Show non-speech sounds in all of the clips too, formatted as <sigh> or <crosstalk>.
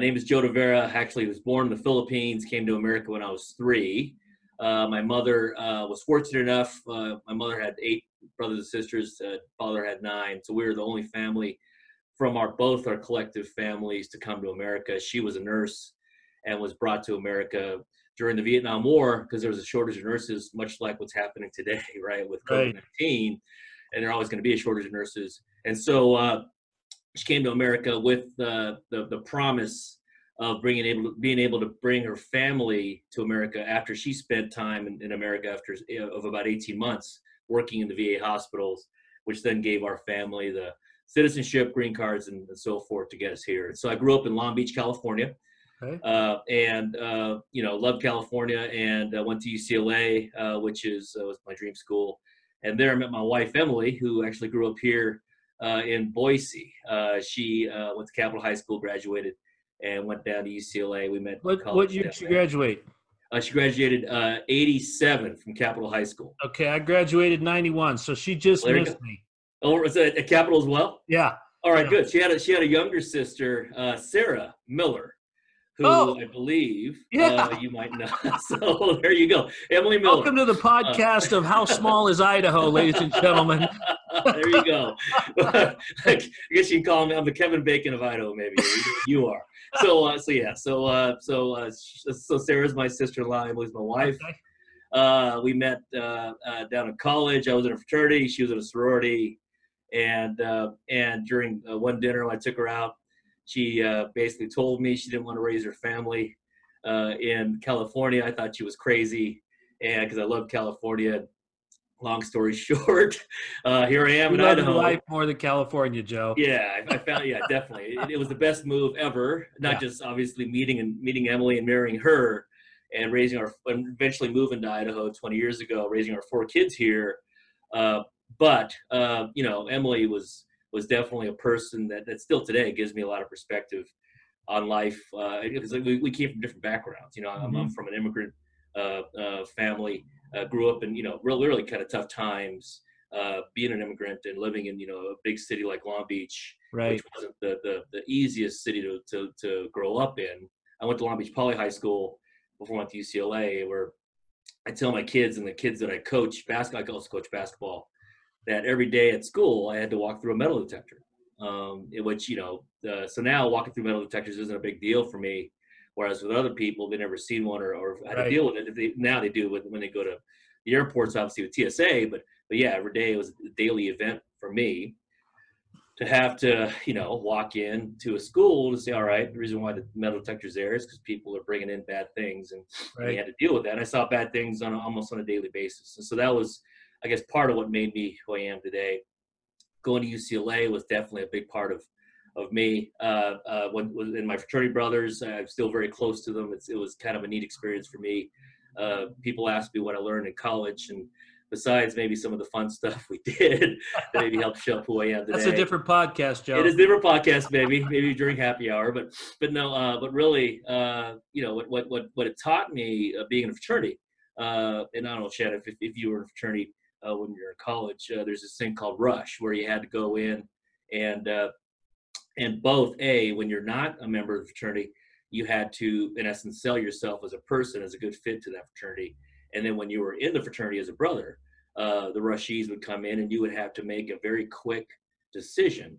name is Joe Rivera. Actually, was born in the Philippines. Came to America when I was three. Uh, my mother uh, was fortunate enough. Uh, my mother had eight brothers and sisters. Uh, father had nine. So we were the only family from our both our collective families to come to America. She was a nurse and was brought to America during the Vietnam War because there was a shortage of nurses, much like what's happening <laughs> today, right, with COVID nineteen. Right. And there's always going to be a shortage of nurses. And so uh, she came to America with uh, the the promise of bringing able being able to bring her family to America after she spent time in, in America after of about 18 months working in the VA hospitals, which then gave our family the citizenship, green cards, and, and so forth to get us here. So I grew up in Long Beach, California. Okay. Uh, and uh, you know, loved California, and uh, went to UCLA, uh, which is uh, was my dream school. And there I met my wife Emily, who actually grew up here uh, in Boise. she went to Capital High School, graduated, and went down to UCLA. We met. What, what year did she graduate? Uh, she graduated uh, 87 from Capital High School. Okay, I graduated 91, so she just well, missed me. Oh, was it at Capital as well? Yeah. All right, yeah. good. She had a she had a younger sister, uh, Sarah Miller, who oh, I believe yeah. Uh, you might know. <laughs> so there you go, Emily Miller. Welcome to the uh, podcast of How Small Is Idaho, ladies and gentlemen. <laughs> <laughs> there you go. <laughs> I guess you can call me. I'm the Kevin Bacon of Idaho, maybe. You are so uh, so yeah so uh, so uh, so Sarah's my sister-in-law. Emily's my wife. Uh, we met uh, uh, down in college. I was in a fraternity. She was in a sorority, and uh, and during uh, one dinner I took her out, she uh, basically told me she didn't want to raise her family uh, in California. I thought she was crazy, and because I love California, long story <laughs> short, uh, here I am you in Idaho. Life more than California, Joe. Yeah, I, I found. Yeah, definitely, it, it, was the best move ever. Not yeah. just obviously meeting and meeting Emily and marrying her, and raising our, and eventually moving to Idaho 20 years ago, raising our four kids here. Uh, but uh, you know, Emily was was definitely a person that that still today gives me a lot of perspective on life because uh, we, we came from different backgrounds. You know, I'm, mm-hmm. I'm from an immigrant uh, uh, family uh, grew up in you know really really kind of tough times uh, being an immigrant and living in you know a big city like Long Beach, right. which wasn't the, the the easiest city to, to to grow up in. I went to Long Beach Poly High School before I went to UCLA, where I tell my kids and the kids that I coach basketball, I also coach basketball, that every day at school I had to walk through a metal detector. Um, in which you know, uh, so now walking through metal detectors isn't a big deal for me Whereas with other people, they never seen one or, or had right. to deal with it. They, now they do with, when they go to the airports, obviously with TSA. But but yeah, every day it was a daily event for me to have to you know walk in to a school to say, all right, the reason why the metal detector's there is because people are bringing in bad things, and right. had to deal with that. And I saw bad things on a, almost on a daily basis, and so that was, I guess, part of what made me who I am today. Going to UCLA was definitely a big part of of me. Uh, uh, when, when in my fraternity brothers, I'm still very close to them. It's, it was kind of a neat experience for me. Uh, people ask me what I learned in college, and besides maybe some of the fun <laughs> stuff we did that maybe helped show up who I am today. That's a different podcast, Joe. It is a different podcast, maybe maybe during happy hour, but but no, uh, but really, uh, you know, what what what what it taught me uh, being in a fraternity, uh, and I don't know, Chad, if if you were in a fraternity uh, when you're in college, uh, there's this thing called rush where you had to go in and uh, and both a when you're not a member of the fraternity you had to in essence sell yourself as a person as a good fit to that fraternity. And then when you were in the fraternity as a brother uh, the rushies would come in and you would have to make a very quick decision.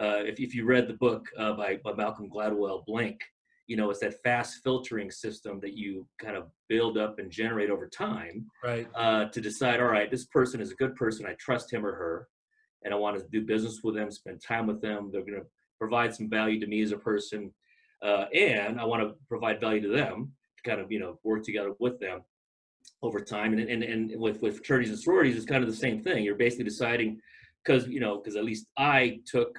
Uh, if, if you read the book uh, by, by malcolm gladwell blink you know it's that fast filtering system that you kind of build up and generate over time right. uh, to decide all right this person is a good person. I trust him or her and i want to do business with them spend time with them. They're going to provide some value to me as a person, uh, and I want to provide value to them to kind of you know work together with them over time. And and and with with fraternities and sororities, it's kind of the same thing. You're basically deciding because you know because at least I took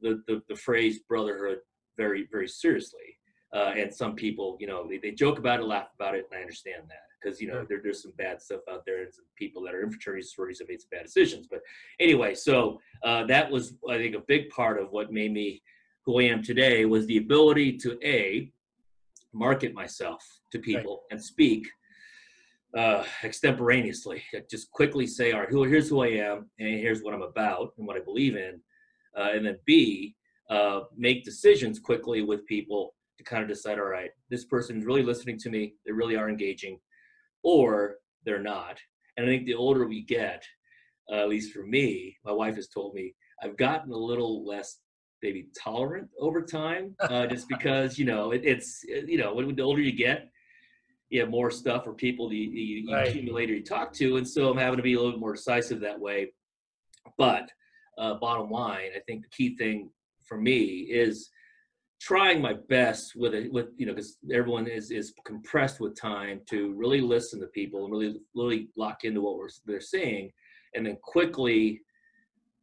the, the the phrase brotherhood very very seriously. Uh, and some people, you know, they, they joke about it, laugh about it, and I understand that because you know there, there's some bad stuff out there and some people that are in fraternities sororities have made some bad decisions but anyway so uh, that was i think a big part of what made me who i am today was the ability to a market myself to people right. and speak uh, extemporaneously just quickly say all right who, here's who i am and here's what i'm about and what i believe in uh, and then b uh, make decisions quickly with people to kind of decide, all right, this person's really listening to me, they really are engaging, or they're not. And I think the older we get, uh, at least for me, my wife has told me I've gotten a little less maybe tolerant over time, <laughs> uh, just because you know it, it's you know when the older you get, you have more stuff or people you, you, you Right. accumulate or you talk to, and so I'm having to be a little bit more decisive that way. But uh, bottom line, I think the key thing for me is trying my best with it with you know because everyone is is compressed with time to really listen to people and really really lock into what we're they're saying and then quickly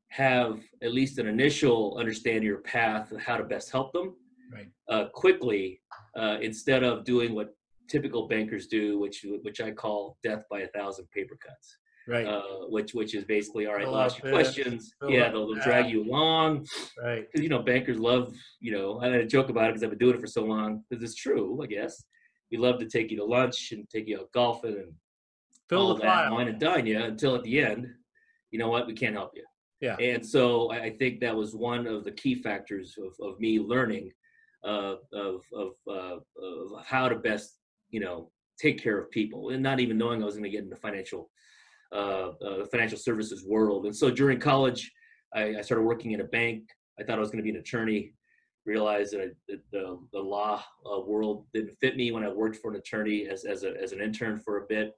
have at least an initial understanding of your path of how to best help them Right. uh, quickly uh, instead of doing what typical bankers do which which i call death by a thousand paper cuts Right. uh, which which is basically all right Fill you questions. fill yeah they'll, they'll drag you along. Right. because you know bankers love you know I joke about it because I've been doing it for so long. Because it's true I guess. We love to take you to lunch and take you out golfing and Fill all the that wine and dine you until at the end you know what we can't help you. Yeah. and so I, I think that was one of the key factors of, of me learning uh, of of, uh, of how to best you know take care of people and not even knowing I was going to get into financial uh, uh, the financial services world and so during college I, I started working in a bank I thought I was going to be an attorney realized that, I, that the, the law uh, world didn't fit me when I worked for an attorney as, as, a, as an intern for a bit.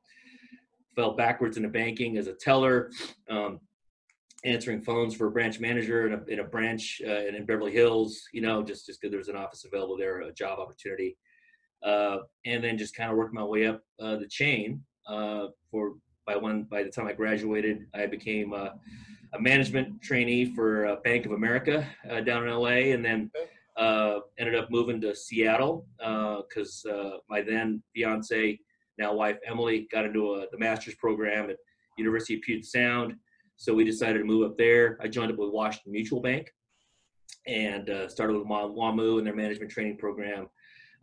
Fell backwards into banking as a teller, um, answering phones for a branch manager in a, in a branch uh, in, in Beverly Hills, you know, just because there was an office available there, a job opportunity. Uh, and then just kind of worked my way up uh, the chain. For by one by the time I graduated, I became a, a management trainee for uh, Bank of America uh, down in LA, and then uh, ended up moving to Seattle because uh, my then fiance, now wife Emily, got into a, the master's program at University of Puget Sound. So we decided to move up there. I joined up with Washington Mutual Bank and uh, started with WAMU and their management training program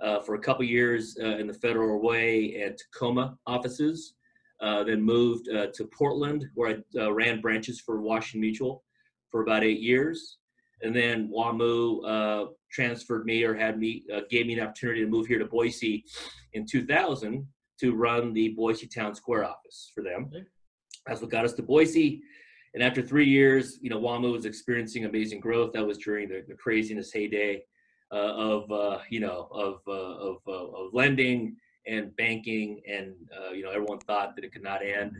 uh, for a couple years uh, in the Federal Way and Tacoma offices. Uh, then moved uh, to Portland, where I uh, ran branches for Washington Mutual for about eight years. And then WAMU uh, transferred me or had me, uh, gave me an opportunity to move here to Boise in 2000 to run the Boise Town Square office for them. Okay. That's what got us to Boise. And after three years, you know, WAMU was experiencing amazing growth. That was during the, the craziness heyday uh, of, uh, you know, of, uh, of, uh, of lending and banking. And, uh, you know, everyone thought that it could not end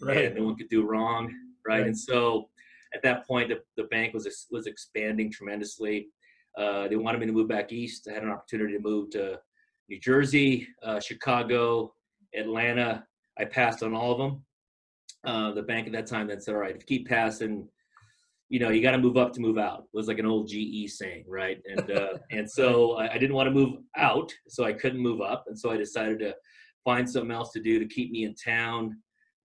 Right. and no one could do wrong, right? Right. And so at that point, the, the bank was was expanding tremendously. Uh, they wanted me to move back east. I had an opportunity to move to New Jersey, uh, Chicago, Atlanta. I passed on all of them. Uh, the bank at that time then said, "All right, if you keep passing, you know, you got to move up to move out." It was like an old GE saying, right? And uh, <laughs> and so I, I didn't want to move out, so I couldn't move up, and so I decided to find something else to do to keep me in town,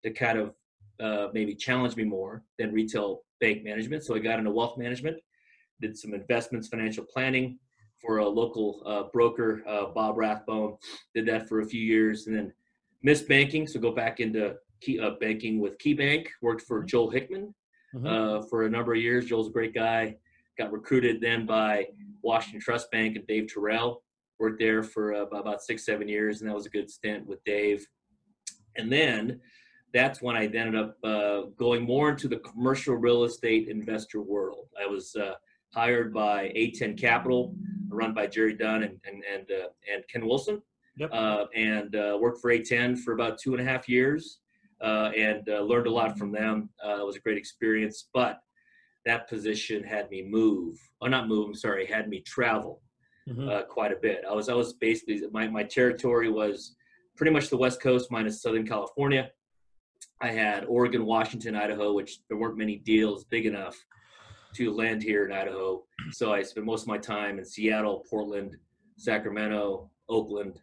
to kind of uh, maybe challenge me more than retail bank management. So I got into wealth management, did some investments, financial planning for a local uh, broker, uh, Bob Rathbone. Did that for a few years, and then missed banking. So go back into key, uh, banking with KeyBank. Worked for Joel Hickman Mhm. uh, for a number of years. Joel's a great guy. Got recruited then by Washington Trust Bank and Dave Terrell. Worked there for uh, about six, seven years, and that was a good stint with Dave. And then that's when I ended up uh, going more into the commercial real estate investor world. I was uh, hired by A10 Capital, run by Jerry Dunn and and and, uh, and Ken Wilson, Yep. uh, and uh, worked for A10 for about two and a half years, and uh, learned a lot from them. Uh, it was a great experience, but that position had me move, or not move. I'm sorry, had me travel Mhm. uh, quite a bit. I was I was basically my my territory was pretty much the West Coast minus Southern California. I had Oregon, Washington, Idaho, which there weren't many deals big enough to land here in Idaho. So I spent most of my time in Seattle, Portland, Sacramento, Oakland,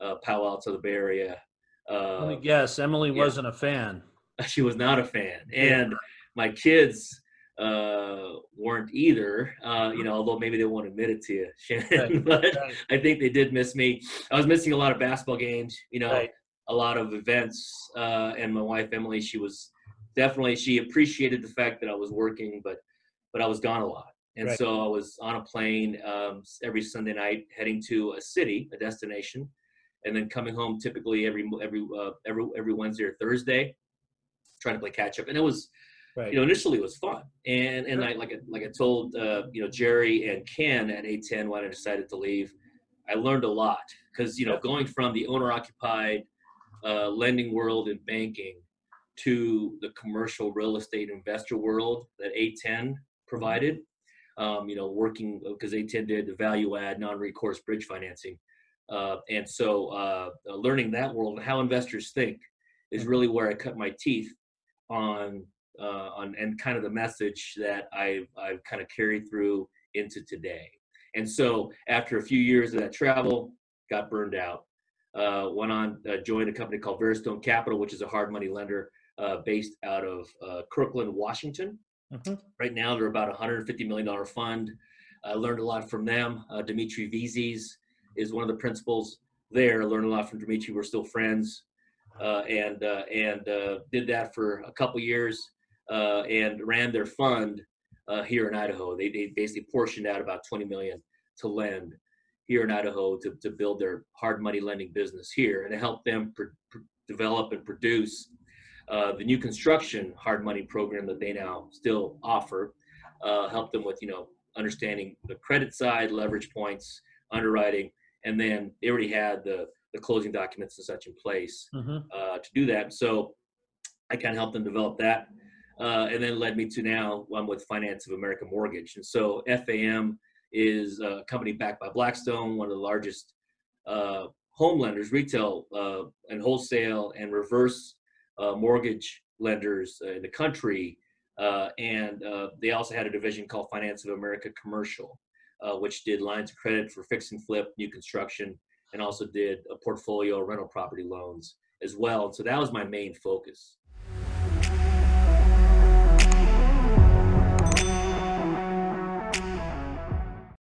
uh, Palo Alto, the Bay Area. Let me Uh, guess. Emily yeah. wasn't a fan. <laughs> she was not a fan, and my kids uh, weren't either. Uh, you know, although maybe they won't admit it to you, <laughs> Shannon. But right. I think they did miss me. I was missing a lot of basketball games. You know, Right. a lot of events. Uh, and my wife Emily, she was definitely she appreciated the fact that I was working, but but I was gone a lot. And Right. so I was on a plane um, every Sunday night, heading to a city, a destination, and then coming home typically every every uh, every every Wednesday or Thursday, trying to play catch up. And it was Right. you know, initially it was fun. And and Sure. I like I, like I told uh, you know Jerry and Ken at A10 when I decided to leave, I learned a lot because you know going from the owner occupied uh, lending world and banking to the commercial real estate investor world that A10 provided. Um, you know, working because A10 did the value add non recourse bridge financing. Uh, and so uh, uh, learning that world and how investors think is Mhm. really where I cut my teeth on uh, on and kind of the message that I've I've kind of carried through into today. And so after a few years of that travel, got burned out. Uh, went on, uh, joined a company called Veristone Capital, which is a hard money lender uh, based out of uh, Kirkland, Washington. Mhm. Right now, they're about a $150 million fund. I learned a lot from them. Uh, Dimitri Vizis is one of the principals there. Learned a lot from Dimitri. We're still friends, uh, and uh, and uh, did that for a couple years, uh, and ran their fund uh, here in Idaho. They, they basically portioned out about 20 million to lend here in Idaho to, to build their hard money lending business here and to help them pr- pr- develop and produce uh, the new construction hard money program that they now still offer. Uh, help them with you know understanding the credit side, leverage points, underwriting, and then they already had the the closing documents and such in place Mhm. uh, to do that. So I kind of helped them develop that, uh, and then led me to now I'm with Finance of America Mortgage, and so FAM is a company backed by Blackstone, one of the largest uh, home lenders, retail uh, and wholesale and reverse uh, mortgage lenders uh, in the country. Uh, and uh, they also had a division called Finance of America Commercial, uh, which did lines of credit for fix and flip, new construction, and also did a portfolio rental property loans as well. So that was my main focus.